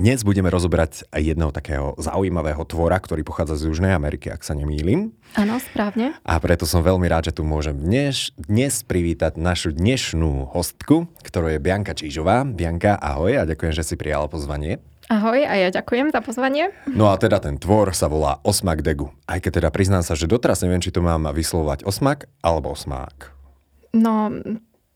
Dnes budeme rozoberať aj jedného takého zaujímavého tvora, ktorý pochádza z Južnej Ameriky, ak sa nemýlim. Áno, správne. A preto som veľmi rád, že tu môžem dnes, dnes privítať našu dnešnú hostku, ktorou je Bianka Čížová. Bianka, ahoj a ďakujem, že si prijala pozvanie. Ahoj a ja ďakujem za pozvanie. No a teda ten tvor sa volá Osmak Degu. Aj keď teda priznám sa, že doteraz neviem, či to mám vyslovať Osmak alebo Osmák. No,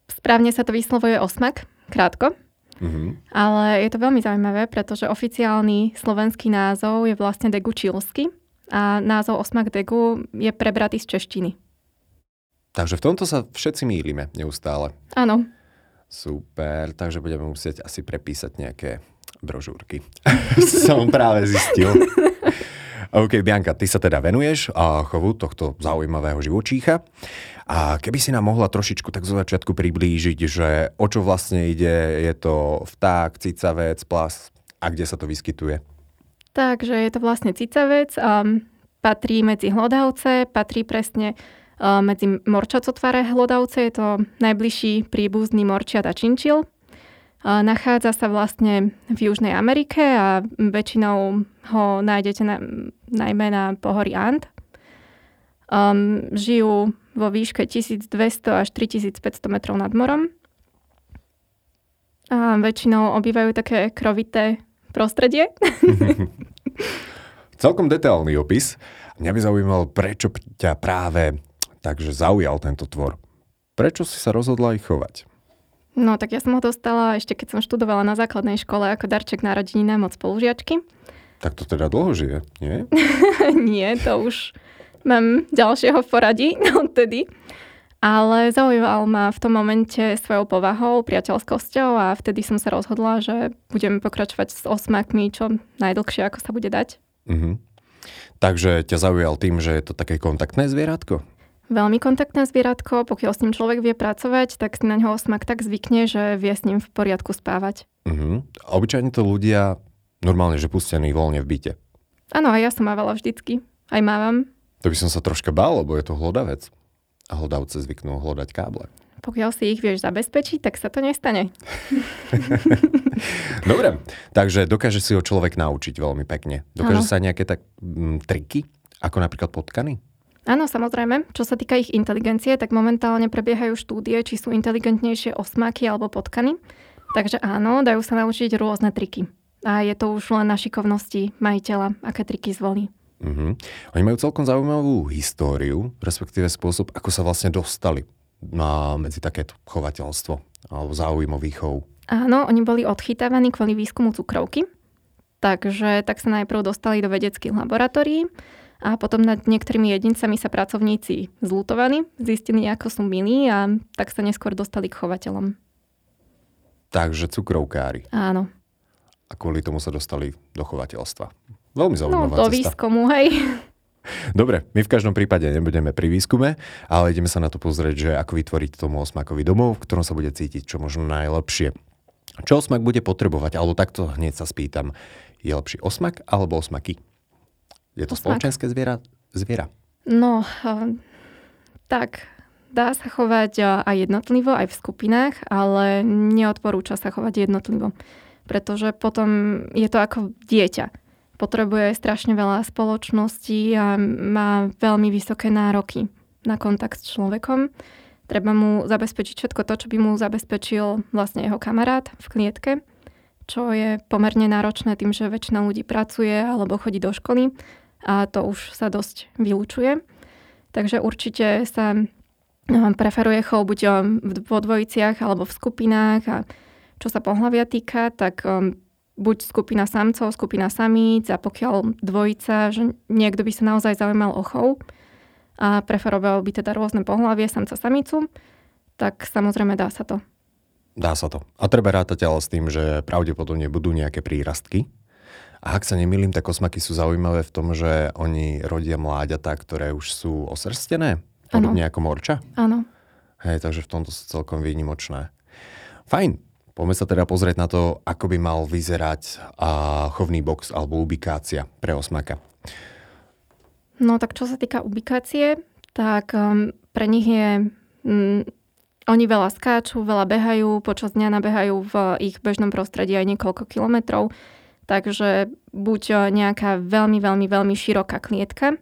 správne sa to vyslovuje Osmak, krátko. Mm-hmm. Ale je to veľmi zaujímavé, pretože oficiálny slovenský názov je vlastne Degu Čilsky a názov Osmak Degu je prebratý z češtiny. Takže v tomto sa všetci mýlime neustále. Áno. Super, takže budeme musieť asi prepísať nejaké brožúrky. Som práve zistil. OK, Bianka, ty sa teda venuješ a chovu tohto zaujímavého živočícha. A keby si nám mohla trošičku tak zo začiatku priblížiť, že o čo vlastne ide, je to vták, cicavec, plas a kde sa to vyskytuje? Takže je to vlastne cicavec, um, patrí medzi hlodavce, patrí presne uh, medzi morčacotvare hlodavce, je to najbližší príbuzný morčiat a činčil. Nachádza sa vlastne v Južnej Amerike a väčšinou ho nájdete na, najmä na pohorí Ant. Um, žijú vo výške 1200 až 3500 metrov nad morom. A väčšinou obývajú také krovité prostredie. Celkom detailný opis. Mňa by zaujímal, prečo ťa práve takže zaujal tento tvor. Prečo si sa rozhodla ich chovať? No, tak ja som ho dostala ešte keď som študovala na základnej škole ako darček narodeninám od spolužiačky. Tak to teda dlho žije, nie? nie, to už mám ďalšieho v poradí odtedy. Ale zaujímal ma v tom momente svojou povahou, priateľskosťou a vtedy som sa rozhodla, že budeme pokračovať s osmakmi čo najdlhšie, ako sa bude dať. Uh-huh. Takže ťa zaujal tým, že je to také kontaktné zvieratko? Veľmi kontaktné zvieratko, pokiaľ s ním človek vie pracovať, tak na ňo osmak tak zvykne, že vie s ním v poriadku spávať. Uh-huh. A obyčajne to ľudia normálne, že pustení voľne v byte. Áno, aj ja som mávala vždycky. Aj mávam. To by som sa troška bál, lebo je to hlodavec. A hlodavce zvyknú hľadať káble. Pokiaľ si ich vieš zabezpečiť, tak sa to nestane. Dobre, takže dokáže si ho človek naučiť veľmi pekne. Dokáže ano. sa nejaké tak m, mm, triky, ako napríklad potkany? Áno, samozrejme. Čo sa týka ich inteligencie, tak momentálne prebiehajú štúdie, či sú inteligentnejšie osmáky alebo potkany. Takže áno, dajú sa naučiť rôzne triky. A je to už len na šikovnosti majiteľa, aké triky zvolí. Uh-huh. Oni majú celkom zaujímavú históriu, respektíve spôsob, ako sa vlastne dostali na, medzi takéto chovateľstvo alebo záujmový chov. Áno, oni boli odchytávaní kvôli výskumu cukrovky, takže tak sa najprv dostali do vedeckých laboratórií a potom nad niektorými jedincami sa pracovníci zlutovali, zistili, ako sú milí a tak sa neskôr dostali k chovateľom. Takže cukrovkári. Áno. A kvôli tomu sa dostali do chovateľstva. Veľmi zaujímavá No, do cesta. výskumu, hej. Dobre, my v každom prípade nebudeme pri výskume, ale ideme sa na to pozrieť, že ako vytvoriť tomu osmakový domov, v ktorom sa bude cítiť čo možno najlepšie. Čo osmak bude potrebovať? Alebo takto hneď sa spýtam. Je lepší osmak alebo osmaky? Je to osmak. spoločenské zviera? zviera? No, uh, tak, dá sa chovať uh, aj jednotlivo, aj v skupinách, ale neodporúča sa chovať jednotlivo. Pretože potom je to ako dieťa potrebuje strašne veľa spoločnosti a má veľmi vysoké nároky na kontakt s človekom. Treba mu zabezpečiť všetko to, čo by mu zabezpečil vlastne jeho kamarát v klietke, čo je pomerne náročné tým, že väčšina ľudí pracuje alebo chodí do školy a to už sa dosť vylúčuje. Takže určite sa no, preferuje chov buď vo dvojiciach alebo v skupinách a čo sa pohľavia týka, tak um, buď skupina samcov, skupina samíc a pokiaľ dvojica, že niekto by sa naozaj zaujímal o chov a preferoval by teda rôzne pohľavie samca samicu, tak samozrejme dá sa to. Dá sa to. A treba rátať ale s tým, že pravdepodobne budú nejaké prírastky. A ak sa nemýlim, tak kosmaky sú zaujímavé v tom, že oni rodia mláďatá, ktoré už sú osrstené. Podobne ano. ako morča. Áno. Hej, takže v tomto sú celkom výnimočné. Fajn. Poďme sa teda pozrieť na to, ako by mal vyzerať a, chovný box alebo ubikácia pre osmaka. No tak čo sa týka ubikácie, tak um, pre nich je... Um, oni veľa skáču, veľa behajú, počas dňa nabehajú v ich bežnom prostredí aj niekoľko kilometrov, takže buď nejaká veľmi, veľmi, veľmi široká klietka,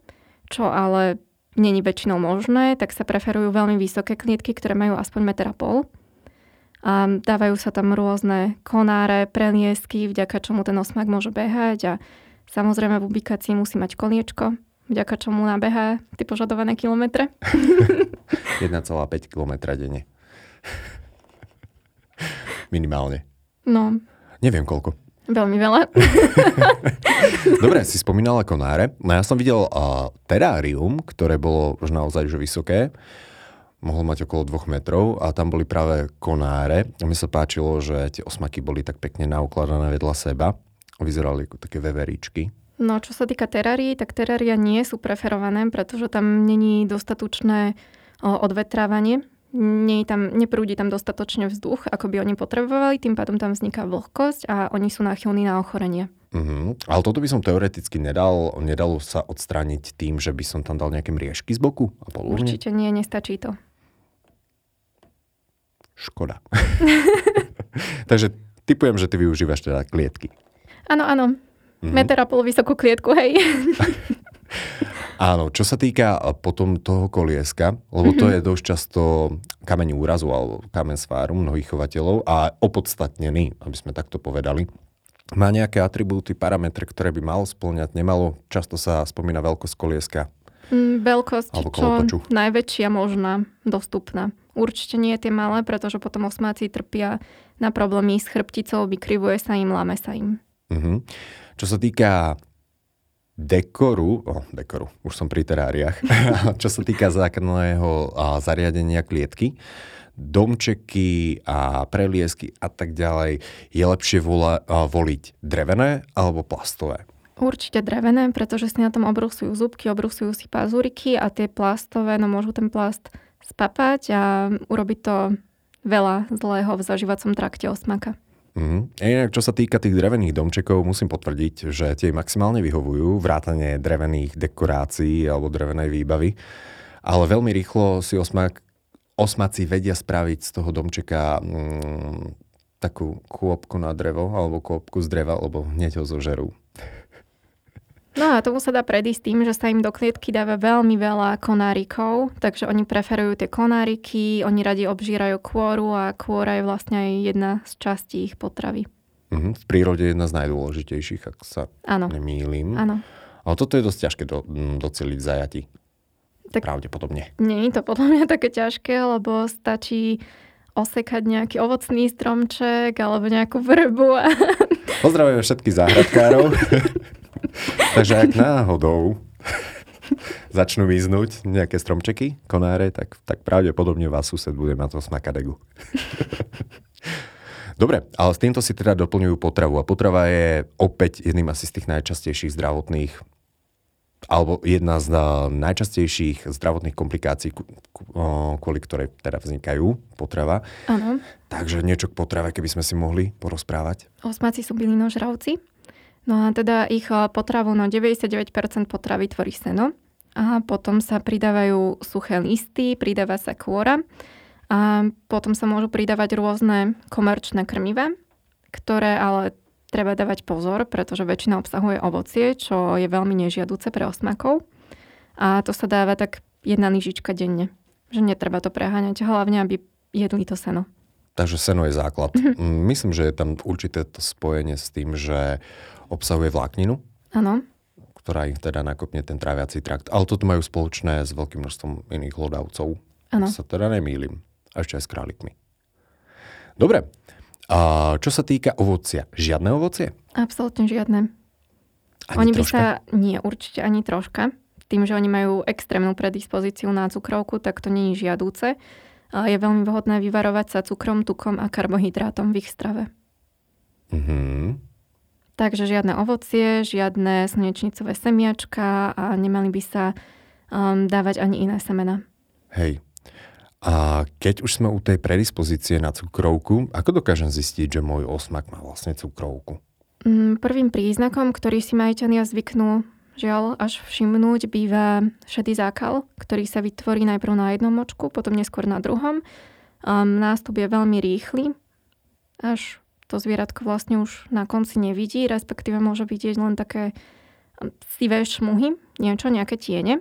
čo ale není väčšinou možné, tak sa preferujú veľmi vysoké klietky, ktoré majú aspoň meter a pol. A dávajú sa tam rôzne konáre, preliesky, vďaka čomu ten osmak môže behať a samozrejme v ubikácii musí mať koliečko, vďaka čomu nabeha tie požadované kilometre. 1,5 km denne. Minimálne. No. Neviem koľko. Veľmi veľa. Dobre, si spomínala konáre. No ja som videl uh, terárium, ktoré bolo už naozaj že vysoké. Mohol mať okolo dvoch metrov a tam boli práve konáre. A mi sa páčilo, že tie osmaky boli tak pekne naukladané vedľa seba. Vyzerali ako také veveričky. No, čo sa týka terárií, tak terária nie sú preferované, pretože tam není dostatočné odvetrávanie nie tam, neprúdi tam dostatočne vzduch, ako by oni potrebovali, tým pádom tam vzniká vlhkosť a oni sú náchylní na ochorenie. Uh-huh. Ale toto by som teoreticky nedal, nedalo sa odstrániť tým, že by som tam dal nejaké mriežky z boku a polúvne? Určite nie, nestačí to. Škoda. Takže typujem, že ty využívaš teda klietky. Áno, áno. Uh-huh. Meter a pol vysokú klietku, hej. Áno, čo sa týka potom toho kolieska, lebo to mhm. je dosť často kameň úrazu alebo kameň sváru mnohých chovateľov a opodstatnený, aby sme takto povedali. Má nejaké atribúty, parametre, ktoré by mal splňať, nemalo. Často sa spomína veľkosť kolieska. Mm, veľkosť, čo najväčšia možná, dostupná. Určite nie tie malé, pretože potom osmáci trpia na problémy s chrbticou, vykrivuje sa im, láme sa im. Uh-huh. Čo sa týka dekoru, oh, dekoru, už som pri teráriách, čo sa týka základného zariadenia klietky, domčeky a preliesky a tak ďalej, je lepšie vola, voliť drevené alebo plastové? Určite drevené, pretože si na tom obrusujú zubky, obrusujú si pazúriky a tie plastové, no môžu ten plast spapať a urobiť to veľa zlého v zažívacom trakte osmaka. Mm. Inak, čo sa týka tých drevených domčekov, musím potvrdiť, že tie maximálne vyhovujú, vrátane drevených dekorácií alebo drevenej výbavy. Ale veľmi rýchlo si osmak, osmaci vedia spraviť z toho domčeka mm, takú kôpku na drevo alebo kôpku z dreva, lebo hneď ho zožerú. No a tomu sa dá predísť tým, že sa im do klietky dáva veľmi veľa konárikov, takže oni preferujú tie konáriky, oni radi obžírajú kôru a kôra je vlastne aj jedna z častí ich potravy. Uh-huh. V prírode je jedna z najdôležitejších, ak sa ano. nemýlim. Áno. Ale toto je dosť ťažké do, doceliť v zajati. Tak Pravdepodobne. Nie je to podľa mňa také ťažké, lebo stačí osekať nejaký ovocný stromček alebo nejakú vrbu. A... Pozdravujeme všetkých záhradkárov. Takže ak náhodou začnú vyznúť nejaké stromčeky, konáre, tak, tak pravdepodobne vás sused bude mať to smakadegu. Dobre, ale s týmto si teda doplňujú potravu a potrava je opäť jedným asi z tých najčastejších zdravotných alebo jedna z najčastejších zdravotných komplikácií, kvôli ktorej teda vznikajú potrava. Áno. Takže niečo k potrave, keby sme si mohli porozprávať. Osmáci sú bylinožravci No a teda ich eh, potravu, no 99% potravy tvorí seno a potom sa pridávajú suché listy, pridáva sa kôra a potom sa môžu pridávať rôzne komerčné krmiva, ktoré ale treba dávať pozor, pretože väčšina obsahuje ovocie, čo je veľmi nežiaduce pre osmakov. A to sa dáva tak jedna lyžička denne. Že netreba to preháňať, hlavne aby jedli to seno. Takže seno je základ. Mm-hmm. Myslím, že je tam určité to spojenie s tým, že obsahuje vlákninu. Áno. Ktorá ich teda nakopne ten tráviací trakt. Ale toto majú spoločné s veľkým množstvom iných hlodavcov. Áno. Sa teda nemýlim. A ešte aj s králikmi. Dobre. A čo sa týka ovocia, žiadne ovocie? Absolútne žiadne. Ani oni troška? by sa... Nie, určite ani troška. Tým, že oni majú extrémnu predispozíciu na cukrovku, tak to nie je žiadúce. Je veľmi vhodné vyvarovať sa cukrom, tukom a karbohydrátom v ich strave. Mhm. Takže žiadne ovocie, žiadne slnečnicové semiačka a nemali by sa um, dávať ani iné semena. Hej. A keď už sme u tej predispozície na cukrovku, ako dokážem zistiť, že môj osmak má vlastne cukrovku? Mm, prvým príznakom, ktorý si majiteľia zvyknú žiaľ až všimnúť, býva šedý zákal, ktorý sa vytvorí najprv na jednom očku, potom neskôr na druhom. Um, nástup je veľmi rýchly, až to zvieratko vlastne už na konci nevidí, respektíve môže vidieť len také sivé šmuhy, niečo, nejaké tiene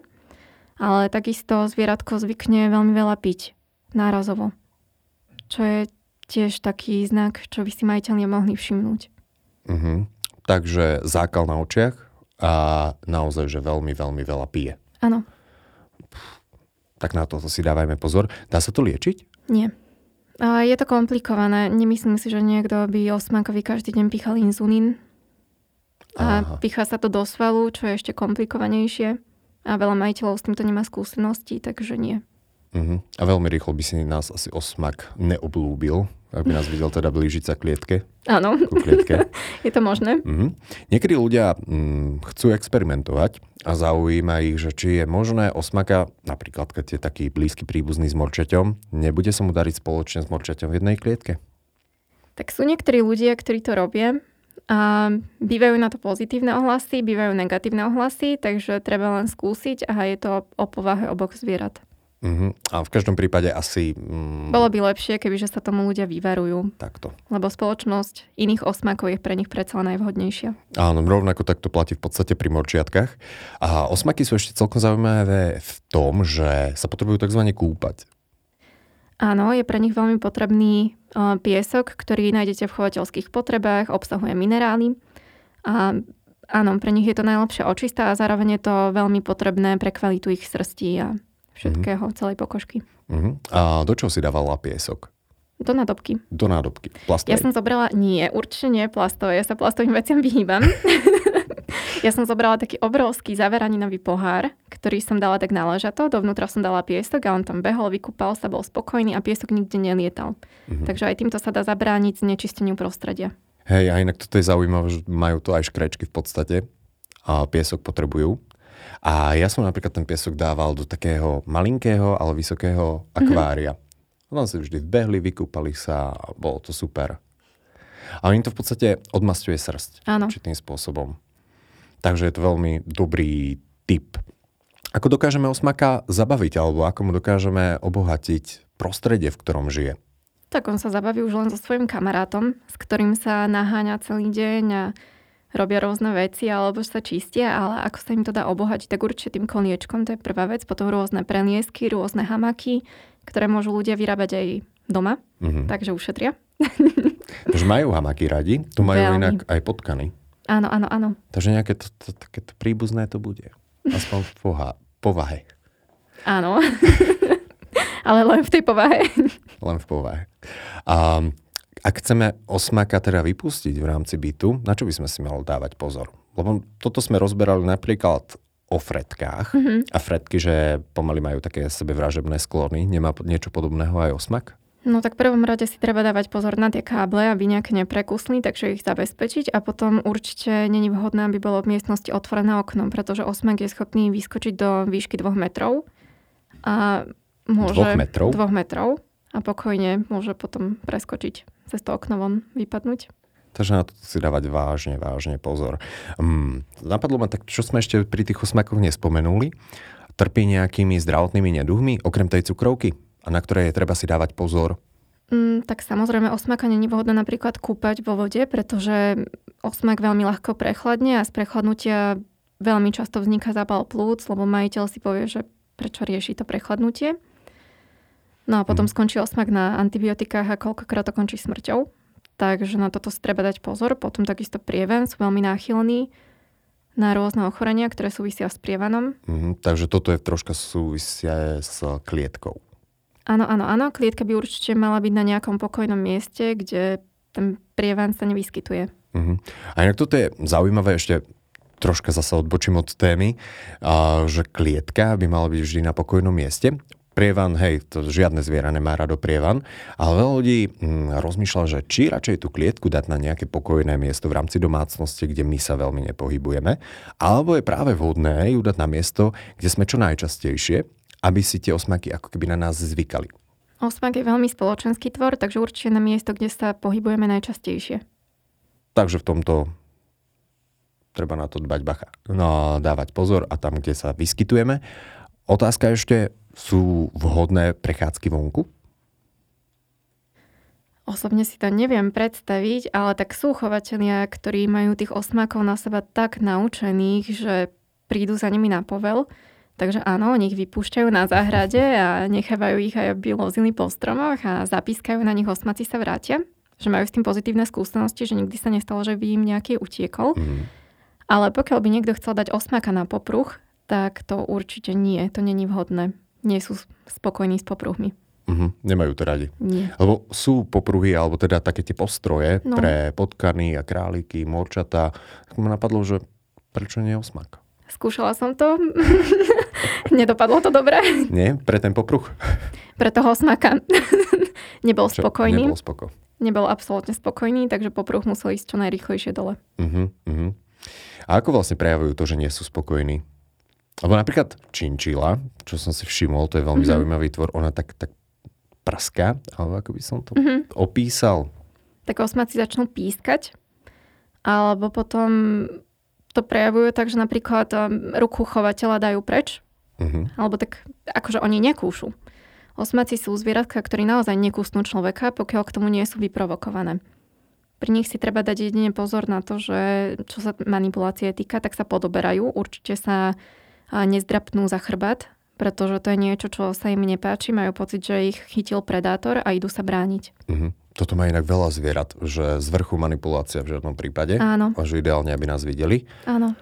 ale takisto zvieratko zvykne veľmi veľa piť nárazovo, čo je tiež taký znak, čo by si majiteľne mohli všimnúť. Uh-huh. Takže zákal na očiach a naozaj, že veľmi, veľmi veľa pije. Áno. Tak na to si dávajme pozor. Dá sa to liečiť? Nie. Je to komplikované. Nemyslím si, že niekto by osmakovi každý deň pichal inzulín. A Aha. pichá sa to do svalu, čo je ešte komplikovanejšie a veľa majiteľov s týmto nemá skúsenosti, takže nie. Uh-huh. A veľmi rýchlo by si nás asi osmak neoblúbil, ak by nás videl teda blížiť sa klietke. Áno, klietke. je to možné. Uh-huh. Niekedy ľudia mm, chcú experimentovať a zaujíma ich, že či je možné osmaka, napríklad keď je taký blízky príbuzný s morčaťom, nebude sa mu dariť spoločne s morčaťom v jednej klietke? Tak sú niektorí ľudia, ktorí to robia a bývajú na to pozitívne ohlasy, bývajú negatívne ohlasy, takže treba len skúsiť a je to o povahe oboch zvierat. Uh-huh. A v každom prípade asi... Mm... Bolo by lepšie, kebyže sa tomu ľudia vyvarujú. Takto. Lebo spoločnosť iných osmakov je pre nich predsa najvhodnejšia. Áno, rovnako takto platí v podstate pri morčiatkách. A osmaky sú ešte celkom zaujímavé v tom, že sa potrebujú tzv. kúpať. Áno, je pre nich veľmi potrebný piesok, ktorý nájdete v chovateľských potrebách, obsahuje minerály. A áno, pre nich je to najlepšia očista a zároveň je to veľmi potrebné pre kvalitu ich srsti a všetkého, mm-hmm. celej pokožky. Mm-hmm. A do čoho si dávala piesok? Do nádobky. Do nádobky. Plastové? Ja som zobrala, nie, určite nie plastové, ja sa plastovým veciam vyhýbam. Ja som zobrala taký obrovský zaveraninový pohár, ktorý som dala tak naležato, dovnútra som dala piesok a on tam behol, vykúpal sa, bol spokojný a piesok nikde nelietal. Mm-hmm. Takže aj týmto sa dá zabrániť znečisteniu prostredia. Hej, a inak toto je zaujímavé, že majú to aj škrečky v podstate a piesok potrebujú. A ja som napríklad ten piesok dával do takého malinkého, ale vysokého mhm. akvária. Mm-hmm. Tam si vždy vbehli, vykúpali sa a bolo to super. A im to v podstate odmastuje srst. Áno. Určitým spôsobom. Takže je to veľmi dobrý tip. Ako dokážeme osmaka zabaviť, alebo ako mu dokážeme obohatiť prostredie, v ktorom žije? Tak on sa zabaví už len so svojím kamarátom, s ktorým sa naháňa celý deň a robia rôzne veci alebo sa čistia, ale ako sa im to dá obohatiť, tak určite tým koniečkom, to je prvá vec. Potom rôzne preniesky, rôzne hamaky, ktoré môžu ľudia vyrábať aj doma, mm-hmm. takže ušetria. Už majú hamaky radi, tu majú Veľmi. inak aj potkany. Áno, áno, áno. Takže nejaké to, to, takéto príbuzné to bude. Aspoň v poha, povahe. Áno. Ale len v tej povahe. len v povahe. A ak chceme osmaka teda vypustiť v rámci bytu, na čo by sme si mali dávať pozor? Lebo toto sme rozberali napríklad o fretkách. Mm-hmm. A fretky, že pomaly majú také sebevražebné sklony. Nemá niečo podobného aj osmak? No tak v prvom rade si treba dávať pozor na tie káble, aby nejak neprekusli, takže ich zabezpečiť a potom určite není vhodné, aby bolo v miestnosti otvorené okno, pretože osmek je schopný vyskočiť do výšky dvoch metrov a môže... Dvoch metrov? Dvoch metrov a pokojne môže potom preskočiť cez to okno von, vypadnúť. Takže na to si dávať vážne, vážne pozor. Um, napadlo ma tak, čo sme ešte pri tých osmakoch nespomenuli. Trpí nejakými zdravotnými neduhmi, okrem tej cukrovky? a na ktoré je treba si dávať pozor? Mm, tak samozrejme osmaka není vhodné napríklad kúpať vo vode, pretože osmak veľmi ľahko prechladne a z prechladnutia veľmi často vzniká zápal plúc, lebo majiteľ si povie, že prečo rieši to prechladnutie. No a potom mm. skončí osmak na antibiotikách a koľkokrát to končí smrťou. Takže na toto si treba dať pozor. Potom takisto prieven sú veľmi náchylní na rôzne ochorenia, ktoré súvisia s prievanom. Mm, takže toto je troška súvisia s klietkou. Áno, áno, áno. Klietka by určite mala byť na nejakom pokojnom mieste, kde ten prievan sa nevyskytuje. Uh-huh. A inak toto je zaujímavé ešte troška zase odbočím od témy, že klietka by mala byť vždy na pokojnom mieste. Prievan, hej, to žiadne zviera nemá rado prievan, ale veľa ľudí hm, rozmýšľa, že či radšej tú klietku dať na nejaké pokojné miesto v rámci domácnosti, kde my sa veľmi nepohybujeme, alebo je práve vhodné ju dať na miesto, kde sme čo najčastejšie aby si tie osmaky ako keby na nás zvykali. Osmak je veľmi spoločenský tvor, takže určite na miesto, kde sa pohybujeme najčastejšie. Takže v tomto treba na to dbať bacha. No, dávať pozor a tam, kde sa vyskytujeme. Otázka ešte, sú vhodné prechádzky vonku? Osobne si to neviem predstaviť, ale tak sú chovatelia, ktorí majú tých osmákov na seba tak naučených, že prídu za nimi na povel. Takže áno, oni ich vypúšťajú na záhrade a nechávajú ich aj, aby lozili po stromoch a zapískajú na nich osmaci sa vrátia. Že majú s tým pozitívne skúsenosti, že nikdy sa nestalo, že by im nejaký utiekol. Mm. Ale pokiaľ by niekto chcel dať osmaka na popruh, tak to určite nie, to není vhodné. Nie sú spokojní s popruhmi. Uh-huh, nemajú to radi. Nie. Lebo sú popruhy, alebo teda také tie postroje no. pre potkany a králiky, morčata. Tak ma napadlo, že prečo nie osmak? Skúšala som to. Nedopadlo to dobre. Nie? Pre ten popruh? Pre toho osmaka. nebol čo? spokojný. Nebol spoko. Nebol absolútne spokojný, takže popruh musel ísť čo najrychlejšie dole. Uh-huh, uh-huh. A ako vlastne prejavujú to, že nie sú spokojní? Lebo napríklad činčila, čo som si všimol, to je veľmi mm-hmm. zaujímavý tvor, ona tak, tak prská, alebo ako by som to mm-hmm. opísal. Tak osmaci začnú pískať, alebo potom to prejavujú tak, že napríklad um, ruku chovateľa dajú preč, mm-hmm. alebo tak akože oni nekúšu. Osmaci sú zvieratka, ktorí naozaj nekúsnú človeka, pokiaľ k tomu nie sú vyprovokované. Pri nich si treba dať jedine pozor na to, že čo sa manipulácie týka, tak sa podoberajú. Určite sa nezdrapnú za chrbát, pretože to je niečo, čo sa im nepáči. Majú pocit, že ich chytil predátor a idú sa brániť. Mm-hmm. Toto má inak veľa zvierat, že z vrchu manipulácia v žiadnom prípade. Áno. A že ideálne, aby nás videli. Áno.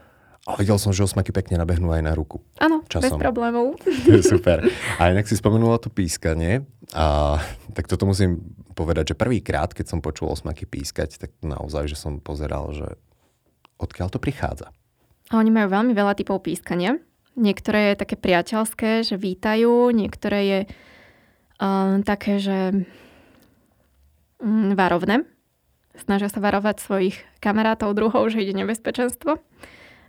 A videl som, že osmaky pekne nabehnú aj na ruku. Áno, bez problémov. Super. A inak si spomenula to pískanie. A, tak toto musím povedať, že prvýkrát, keď som počul osmaky pískať, tak naozaj, že som pozeral, že odkiaľ to prichádza. A oni majú veľmi veľa typov pískania. Niektoré je také priateľské, že vítajú, niektoré je um, také, že um, varovné. Snažia sa varovať svojich kamarátov, druhov, že ide nebezpečenstvo.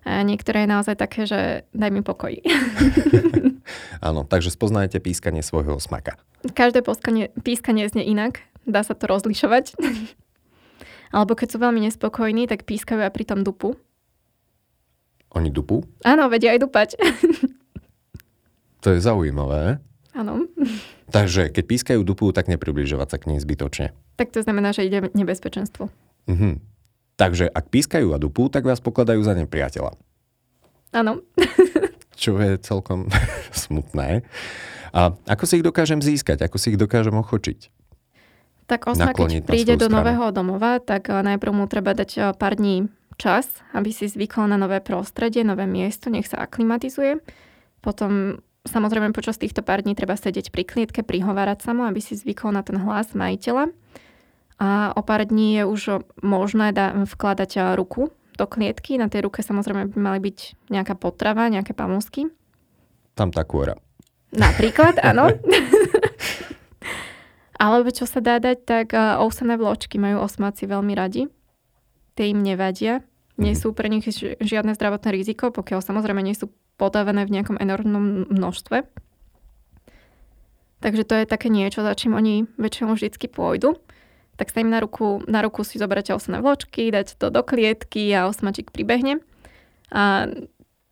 A niektoré je naozaj také, že daj mi pokoj. Áno, takže spoznajte pískanie svojho smaka. Každé pískanie, pískanie znie inak, dá sa to rozlišovať. Alebo keď sú veľmi nespokojní, tak pískajú aj pri tom dupu. Oni dupú? Áno, vedia aj dupať. to je zaujímavé. Áno. Takže keď pískajú dupu, tak nepribližovať sa k nej zbytočne. Tak to znamená, že ide nebezpečenstvo. Mhm. Takže ak pískajú a dupú, tak vás pokladajú za nepriateľa. Áno. Čo je celkom smutné. A ako si ich dokážem získať? Ako si ich dokážem ochočiť? Tak osma, keď príde do stranu. nového domova, tak najprv mu treba dať eh, pár dní čas, aby si zvykol na nové prostredie, nové miesto, nech sa aklimatizuje. Potom samozrejme počas týchto pár dní treba sedieť pri klietke, prihovárať sa mu, aby si zvykol na ten hlas majiteľa a o pár dní je už možné da, vkladať ruku do klietky. Na tej ruke samozrejme by mali byť nejaká potrava, nejaké pamusky. Tam tá kôra. Napríklad, áno. Alebo čo sa dá dať, tak ousené vločky majú osmáci veľmi radi. Tie im nevadia. Nie sú pre nich žiadne zdravotné riziko, pokiaľ samozrejme nie sú podavené v nejakom enormnom množstve. Takže to je také niečo, za čím oni väčšinou vždycky pôjdu tak sa im na ruku, na ruku si zoberete osné vločky, dať to do klietky a osmačik pribehne. A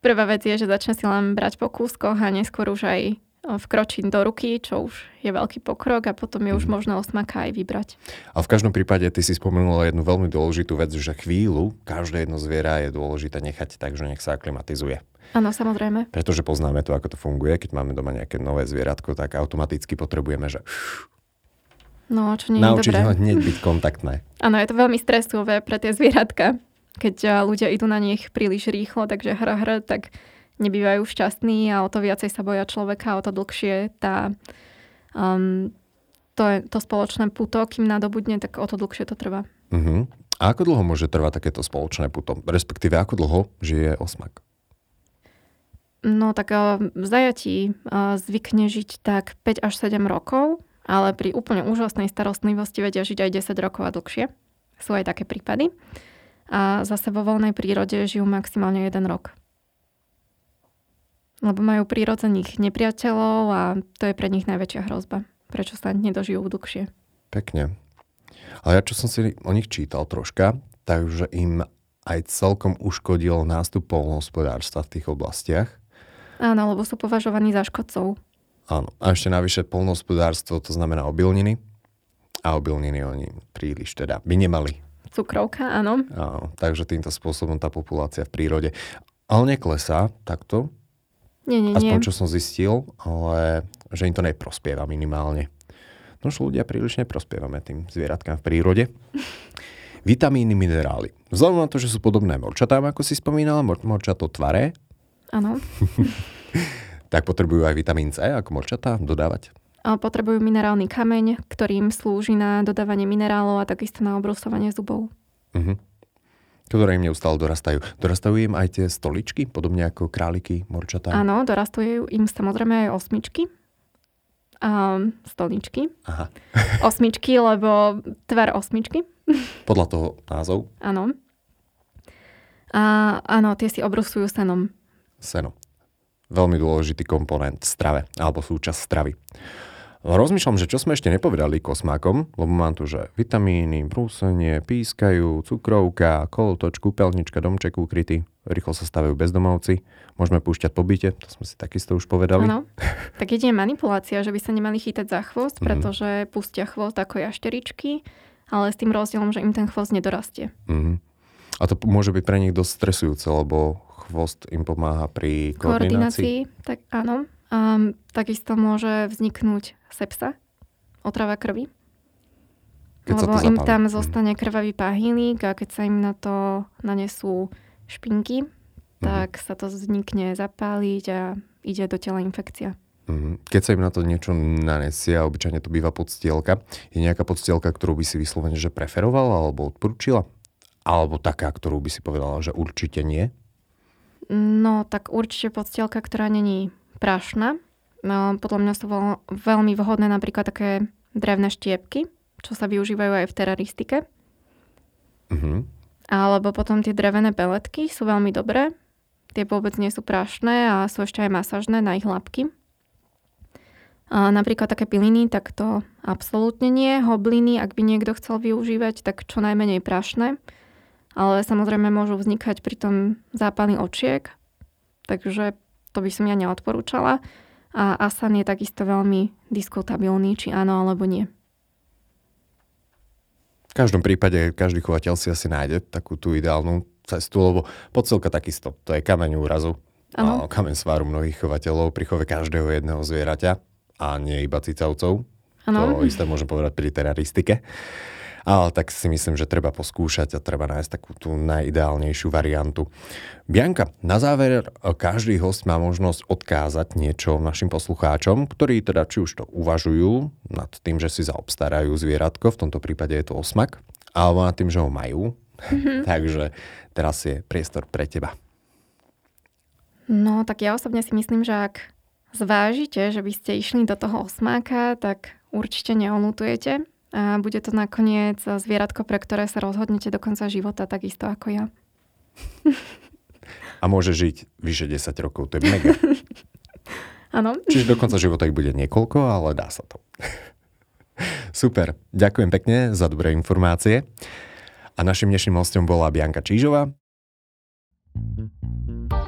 prvá vec je, že začne si len brať po kúskoch a neskôr už aj vkročiť do ruky, čo už je veľký pokrok a potom je už mhm. možné osmaka aj vybrať. A v každom prípade ty si spomenula jednu veľmi dôležitú vec, že chvíľu každé jedno zviera je dôležité nechať tak, že nech sa aklimatizuje. Áno, samozrejme. Pretože poznáme to, ako to funguje. Keď máme doma nejaké nové zvieratko, tak automaticky potrebujeme, že No, čo nie Naučiť je ho hneď byť kontaktné. Áno, je to veľmi stresové pre tie zvieratka. Keď ľudia idú na nich príliš rýchlo, takže hra hra, tak nebývajú šťastní a o to viacej sa boja človeka, o to dlhšie tá, um, to, je, to spoločné puto, kým nadobudne, tak o to dlhšie to trvá. Uh-huh. A ako dlho môže trvať takéto spoločné puto? Respektíve, ako dlho žije osmak? No tak v zajatí zvykne žiť tak 5 až 7 rokov ale pri úplne úžasnej starostlivosti vedia žiť aj 10 rokov a dlhšie. Sú aj také prípady. A zase vo voľnej prírode žijú maximálne 1 rok. Lebo majú prírodzených nepriateľov a to je pre nich najväčšia hrozba. prečo sa nedožijú dlhšie. Pekne. Ale ja čo som si o nich čítal troška, takže im aj celkom uškodil nástup polnohospodárstva v tých oblastiach. Áno, lebo sú považovaní za škodcov. Áno. A ešte navyše polnohospodárstvo, to znamená obilniny. A obilniny oni príliš teda by nemali. Cukrovka, áno. Áno, takže týmto spôsobom tá populácia v prírode ale neklesá takto. Nie, nie, Aspoň nie. čo som zistil, ale že im to neprospieva minimálne. No už ľudia príliš neprospievame tým zvieratkám v prírode. Vitamíny, minerály. Vzhľadom na to, že sú podobné morčatám, ako si spomínala, mor- morčato tvaré, Áno. tak potrebujú aj vitamín C ako morčatá dodávať. Potrebujú minerálny kameň, ktorým slúži na dodávanie minerálov a takisto na obrusovanie zubov. Mhm. Ktoré im neustále dorastajú. Dorastajú im aj tie stoličky, podobne ako králiky, morčatá. Áno, dorastujú im samozrejme aj osmičky. A stolničky. Aha. Osmičky, lebo tvar osmičky. Podľa toho názov Áno. A áno, tie si obrusujú senom. seno. Veľmi dôležitý komponent v strave, alebo súčasť stravy. Rozmýšľam, že čo sme ešte nepovedali kosmákom, lebo mám tu, že vitamíny, brúsenie, pískajú, cukrovka, kolotoč, kúpeľnička, domček ukrytý, rýchlo sa stavajú bezdomovci, môžeme púšťať po byte, to sme si takisto už povedali. Áno. Tak jedine manipulácia, že by sa nemali chytať za chvost, Mhm. pretože pustia chvost ako jašteričky, ale s tým rozdielom, že im ten chvost nedorastie. Mhm. A to môže byť pre nich dosť stresujúce, lebo chvost im pomáha pri koordinácii. Koordinácii, tak áno. A takisto môže vzniknúť sepsa, otrava krvi. Keď lebo im tam Mhm. zostane krvavý páhylík a keď sa im na to nanesú špinky, Mhm. tak sa to vznikne zapáliť a ide do tela infekcia. Mhm. Keď sa im na to niečo nanesie, a obyčajne to býva podstielka, je nejaká podstielka, ktorú by si vyslovene že preferovala alebo odporúčila? Alebo taká, ktorú by si povedala, že určite nie? No, tak určite podstielka, ktorá není prašná. No, podľa mňa sú veľ, veľmi vhodné napríklad také drevné štiepky, čo sa využívajú aj v teraristike. Mhm. Alebo potom tie drevené peletky sú veľmi dobré. Tie vôbec nie sú prašné a sú ešte aj masažné na ich labky. A napríklad také piliny, tak to absolútne nie. Hobliny, ak by niekto chcel využívať, tak čo najmenej prašné. Ale samozrejme môžu vznikať pri tom zápaly očiek, takže to by som ja neodporúčala. A asan je takisto veľmi diskutabilný, či áno alebo nie. V každom prípade každý chovateľ si asi nájde takú tú ideálnu cestu, lebo podcelka takisto, to je kameň úrazu. Áno. A kameň sváru mnohých chovateľov pri chove každého jedného zvieraťa a nie iba cicavcov. To isté môžem povedať pri teraristike. Ale tak si myslím, že treba poskúšať a treba nájsť takú tú najideálnejšiu variantu. Bianka, na záver každý host má možnosť odkázať niečo našim poslucháčom, ktorí teda či už to uvažujú nad tým, že si zaobstarajú zvieratko, v tomto prípade je to osmak, alebo nad tým, že ho majú. Takže teraz je priestor pre teba. No, tak ja osobne si myslím, že ak zvážite, že by ste išli do toho osmáka, tak určite neolutujete a bude to nakoniec zvieratko, pre ktoré sa rozhodnete do konca života, takisto ako ja. A môže žiť vyše 10 rokov, to je mega. Áno. Čiže do konca života ich bude niekoľko, ale dá sa to. Super, ďakujem pekne za dobré informácie. A našim dnešným hostom bola Bianka Čížová.